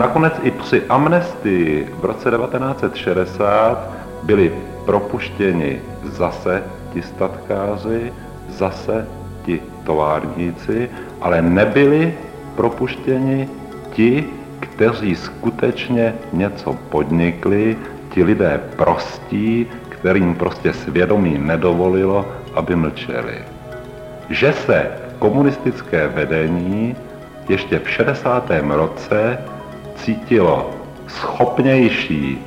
nakonec i při amnestii v roce 1960 byli propuštěni zase ti statkáři, zase ti továrníci, ale nebyli propuštěni ti, kteří skutečně něco podnikli, ti lidé prostí, kterým prostě svědomí nedovolilo, aby mlčeli. Že se komunistické vedení ještě v 60. roce cítilo schopnější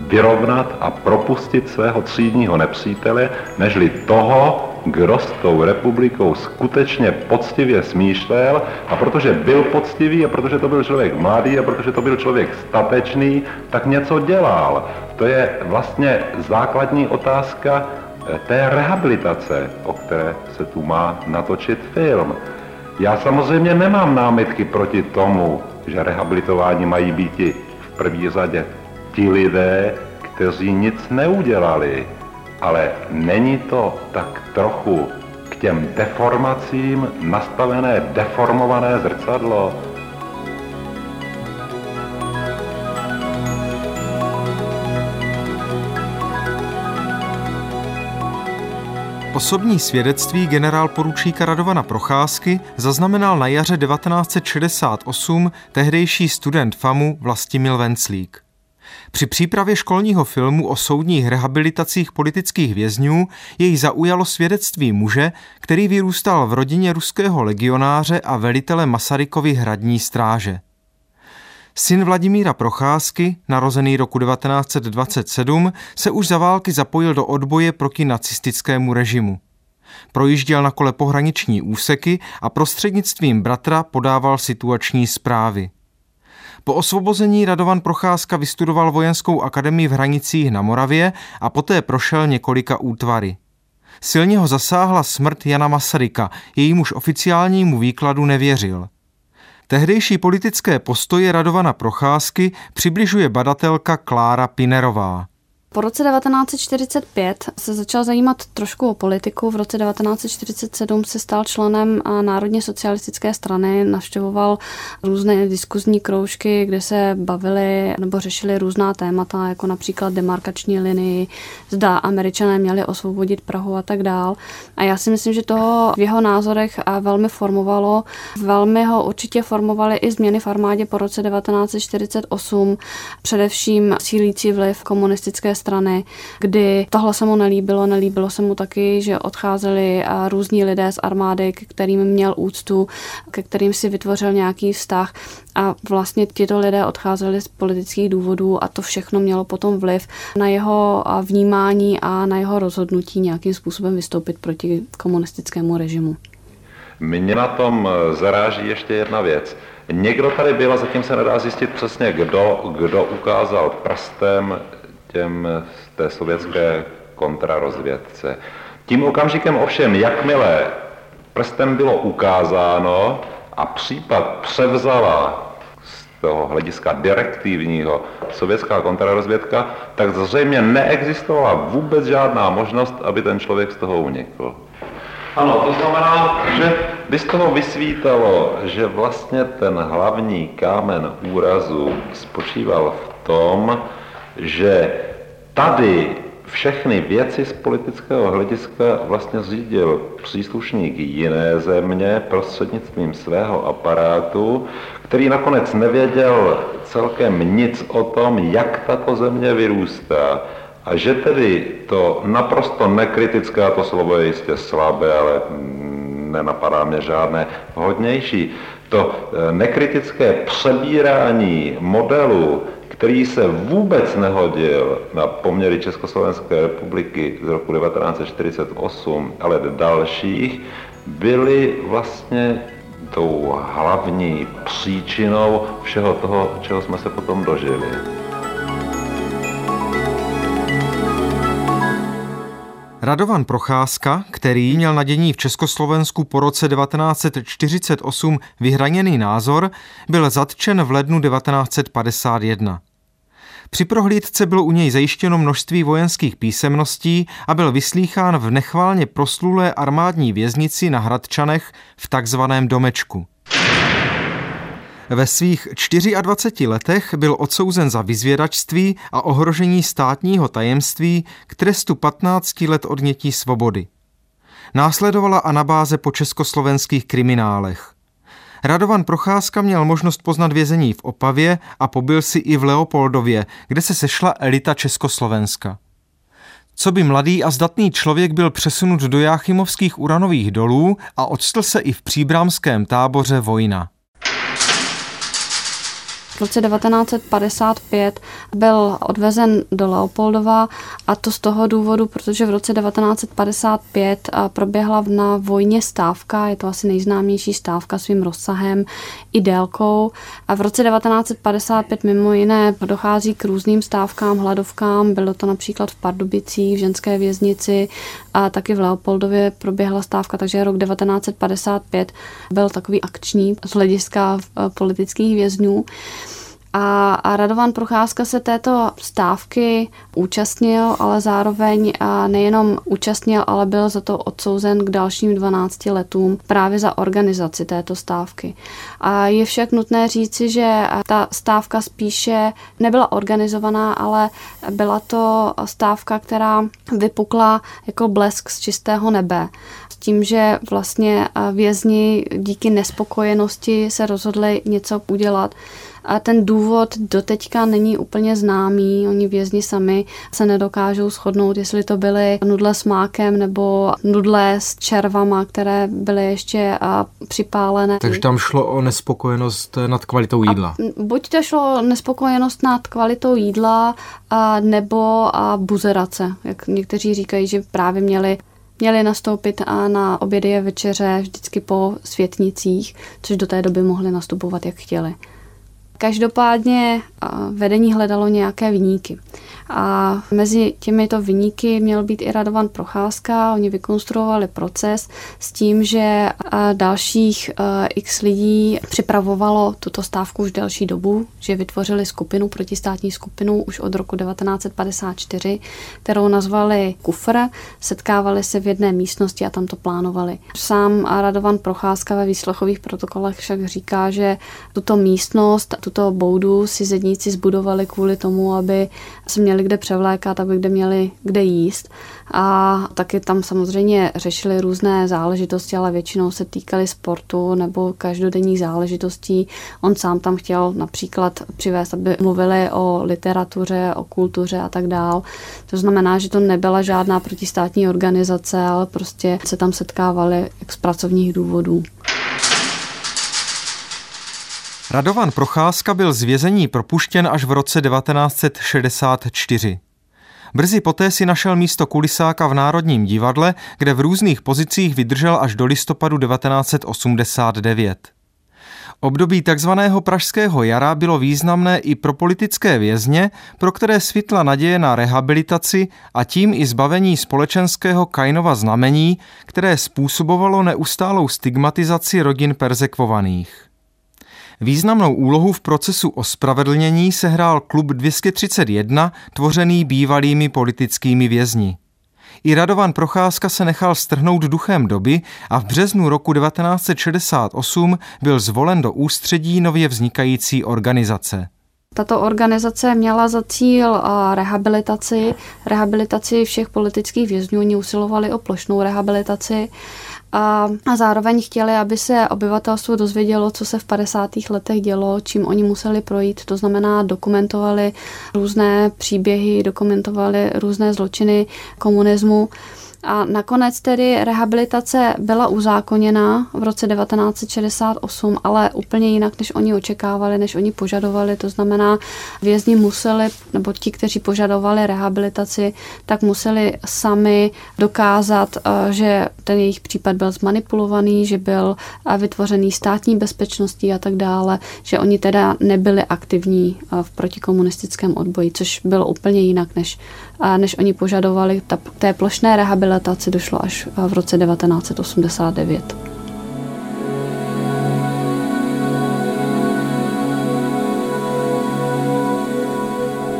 vyrovnat a propustit svého třídního nepřítele, nežli toho, kdo s tou republikou skutečně poctivě smýšlel a protože byl poctivý a protože to byl člověk mladý a protože to byl člověk statečný, tak něco dělal. To je vlastně základní otázka eh, té rehabilitace, o které se tu má natočit film. Já samozřejmě nemám námitky proti tomu, že rehabilitování mají být v první řadě ti lidé, kteří nic neudělali, ale není to tak trochu k těm deformacím nastavené deformované zrcadlo? Osobní svědectví generál poručíka Radovana Procházky zaznamenal na jaře 1968 tehdejší student FAMu Vlastimil Venclík. Při přípravě školního filmu o soudních rehabilitacích politických vězňů jej zaujalo svědectví muže, který vyrůstal v rodině ruského legionáře a velitele Masarykovy hradní stráže. Syn Vladimíra Procházky, narozený roku 1927, se už za války zapojil do odboje proti nacistickému režimu. Projížděl na kole pohraniční úseky a prostřednictvím bratra podával situační zprávy. Po osvobození Radovan Procházka vystudoval vojenskou akademii v Hranicích na Moravě a poté prošel několika útvary. Silně ho zasáhla smrt Jana Masaryka, jejímuž oficiálnímu výkladu nevěřil. Tehdejší politické postoje Radovana Procházky přibližuje badatelka Klára Pinerová. Po roce 1945 se začal zajímat trošku o politiku. V roce 1947 se stal členem Národně socialistické strany, navštěvoval různé diskuzní kroužky, kde se bavili nebo řešili různá témata, jako například demarkační linii, zda američané měli osvobodit Prahu a tak dál. A já si myslím, že to v jeho názorech velmi formovalo. Velmi ho určitě formovaly i změny v armádě po roce 1948, především sílící vliv komunistické strany, kdy tohle se mu nelíbilo. Nelíbilo se mu taky, že odcházeli různí lidé z armády, k kterým měl úctu, ke kterým si vytvořil nějaký vztah a vlastně tito lidé odcházeli z politických důvodů a to všechno mělo potom vliv na jeho vnímání a na jeho rozhodnutí nějakým způsobem vystoupit proti komunistickému režimu. Mě na tom zaráží ještě jedna věc. Někdo tady byl a zatím se nedá zjistit přesně, kdo, kdo ukázal prstem těm té sovětské kontrarozvědce. Tím okamžikem ovšem, jakmile prstem bylo ukázáno a případ převzala z toho hlediska direktivního sovětská kontrarozvědka, tak zřejmě neexistovala vůbec žádná možnost, aby ten člověk z toho unikl. Ano, to znamená, že by z toho vysvítalo, že vlastně ten hlavní kámen úrazu spočíval v tom, že tady všechny věci z politického hlediska vlastně řídil příslušník jiné země prostřednictvím svého aparátu, který nakonec nevěděl celkem nic o tom, jak tato země vyrůstá. A že tedy to naprosto nekritické, to slovo je jistě slabé, ale nenapadá mě žádné vhodnější, to eh, nekritické přebírání modelu který se vůbec nehodil na poměry Československé republiky z roku 1948, ale dalších, byly vlastně tou hlavní příčinou všeho toho, čeho jsme se potom dožili. Radovan Procházka, který měl na dění v Československu po roce 1948 vyhraněný názor, byl zatčen v lednu 1951. Při prohlídce bylo u něj zajištěno množství vojenských písemností a byl vyslýchán v nechválně proslulé armádní věznici na Hradčanech v takzvaném domečku. Ve svých 24 letech byl odsouzen za vyzvědačství a ohrožení státního tajemství k trestu 15 let odnětí svobody. Následovala anabáze po československých kriminálech. Radovan Procházka měl možnost poznat vězení v Opavě a pobyl si i v Leopoldově, kde se sešla elita Československa. Co by mladý a zdatný člověk byl přesunut do Jáchymovských uranových dolů a odstl se i v příbramském táboře Vojna. V roce 1955 byl odvezen do Leopoldova a to z toho důvodu, protože v roce 1955 proběhla na vojně stávka, je to asi nejznámější stávka svým rozsahem i délkou. A v roce 1955 mimo jiné dochází k různým stávkám, hladovkám, bylo to například v Pardubicích, v ženské věznici a taky v Leopoldově proběhla stávka, takže rok 1955 byl takový akční z hlediska eh, politických vězňů. A, a Radovan Procházka se této stávky účastnil, ale zároveň nejenom účastnil, ale byl za to odsouzen k dalším 12 letům právě za organizaci této stávky. A je však nutné říci, že ta stávka spíše nebyla organizovaná, ale byla to stávka, která vypukla jako blesk z čistého nebe. S tím, že vlastně vězni díky nespokojenosti se rozhodli něco udělat a ten důvod doteďka není úplně známý. Oni vězni sami se nedokážou shodnout, jestli to byly nudle s mákem nebo nudle s červama, které byly ještě připálené. Takže tam šlo o nespokojenost nad kvalitou jídla. A buď to šlo o nespokojenost nad kvalitou jídla a, nebo a buzerace, jak někteří říkají, že právě měli měli nastoupit a na obědy a večeře vždycky po světnicích, což do té doby mohli nastupovat, jak chtěli. Každopádně vedení hledalo nějaké vyníky. A mezi těmito vyníky měl být i Radovan Procházka. Oni vykonstruovali proces s tím, že dalších x lidí připravovalo tuto stávku už delší dobu, že vytvořili skupinu, protistátní skupinu už od roku 1954, kterou nazvali Kufr. Setkávali se v jedné místnosti a tam to plánovali. Sám Radovan Procházka ve výslechových protokolech však říká, že tuto místnost, tuto boudu si zedníci zbudovali kvůli tomu, aby se měli kde převlékat, aby kde měli kde jíst. A taky tam samozřejmě řešili různé záležitosti, ale většinou se týkaly sportu nebo každodenních záležitostí. On sám tam chtěl například přivést, aby mluvili o literatuře, o kultuře a tak dál. To znamená, že to nebyla žádná protistátní organizace, ale prostě se tam setkávali z pracovních důvodů. Radovan Procházka byl z vězení propuštěn až v roce 1964. Brzy poté si našel místo kulisáka v Národním divadle, kde v různých pozicích vydržel až do listopadu 1989. Období takzvaného pražského jara bylo významné i pro politické vězně, pro které svitla naděje na rehabilitaci a tím i zbavení společenského Kainova znamení, které způsobovalo neustálou stigmatizaci rodin perzekvovaných. Významnou úlohu v procesu ospravedlnění sehrál klub 231, tvořený bývalými politickými vězni. I Radovan Procházka se nechal strhnout duchem doby a v březnu roku 1968 byl zvolen do ústředí nově vznikající organizace. Tato organizace měla za cíl rehabilitaci, rehabilitaci všech politických vězňů. Oni usilovali o plošnou rehabilitaci a, a zároveň chtěli, aby se obyvatelstvo dozvědělo, co se v 50. letech dělo, čím oni museli projít. To znamená, dokumentovali různé příběhy, dokumentovali různé zločiny komunismu. A nakonec tedy rehabilitace byla uzákoněna v roce 1968, ale úplně jinak, než oni očekávali, než oni požadovali. To znamená, vězni museli, nebo ti, kteří požadovali rehabilitaci, tak museli sami dokázat, eh, že ten jejich případ byl zmanipulovaný, že byl eh, vytvořený státní bezpečností a tak dále, že oni teda nebyli aktivní eh, v protikomunistickém odboji, což bylo úplně jinak, než, než oni požadovali. Ta, té plošné rehabilitace rehabilitaci došlo až v roce 1989.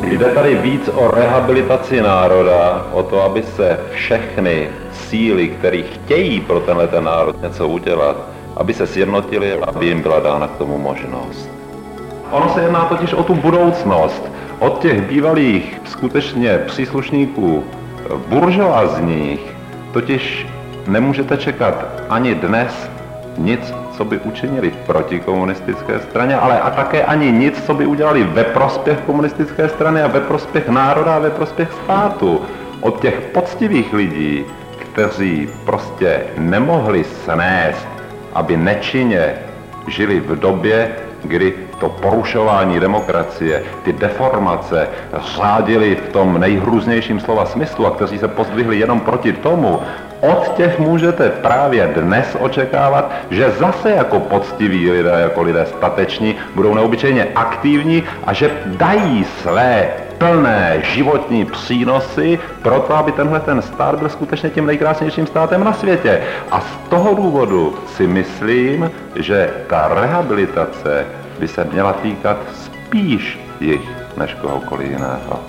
Jde tady víc o rehabilitaci národa, o to, aby se všechny síly, které chtějí pro tenhle ten národ něco udělat, aby se sjednotili, aby jim byla dána k tomu možnost. Ono se jedná totiž o tu budoucnost. Od těch bývalých skutečně příslušníků buržoazních totiž nemůžete čekat ani dnes nic, co by učinili proti komunistické straně, ale a také ani nic, co by udělali ve prospěch komunistické strany a ve prospěch národa a ve prospěch státu. Od těch poctivých lidí, kteří prostě nemohli snést, aby nečinně žili v době, kdy to porušování demokracie, ty deformace řádili v tom nejhrůznějším slova smyslu a kteří se pozdvihli jenom proti tomu, od těch můžete právě dnes očekávat, že zase jako poctiví lidé, jako lidé stateční, budou neobyčejně aktivní a že dají své plné životní přínosy pro to, aby tenhle ten stát byl skutečně tím nejkrásnějším státem na světě. A z toho důvodu si myslím, že ta rehabilitace by se měla týkat spíš jich než kohokoliv jiného.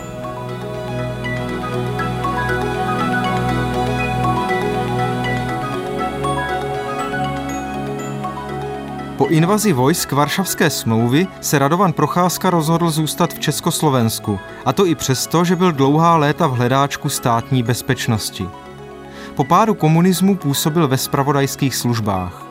Po invazi vojsk Varšavské smlouvy se Radovan Procházka rozhodl zůstat v Československu, a to i přesto, že byl dlouhá léta v hledáčku státní bezpečnosti. Po pádu komunismu působil ve spravodajských službách.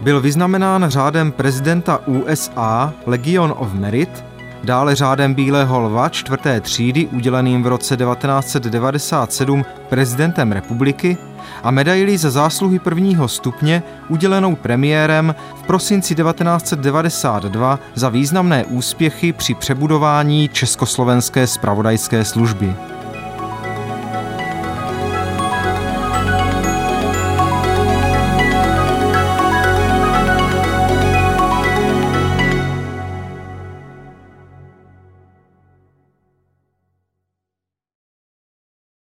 Byl vyznamenán řádem prezidenta USA Legion of Merit, dále řádem Bílého lva čtvrté třídy uděleným v roce 1997 prezidentem republiky a medaili za zásluhy prvního stupně udělenou premiérem v prosinci 1992 za významné úspěchy při přebudování Československé spravodajské služby.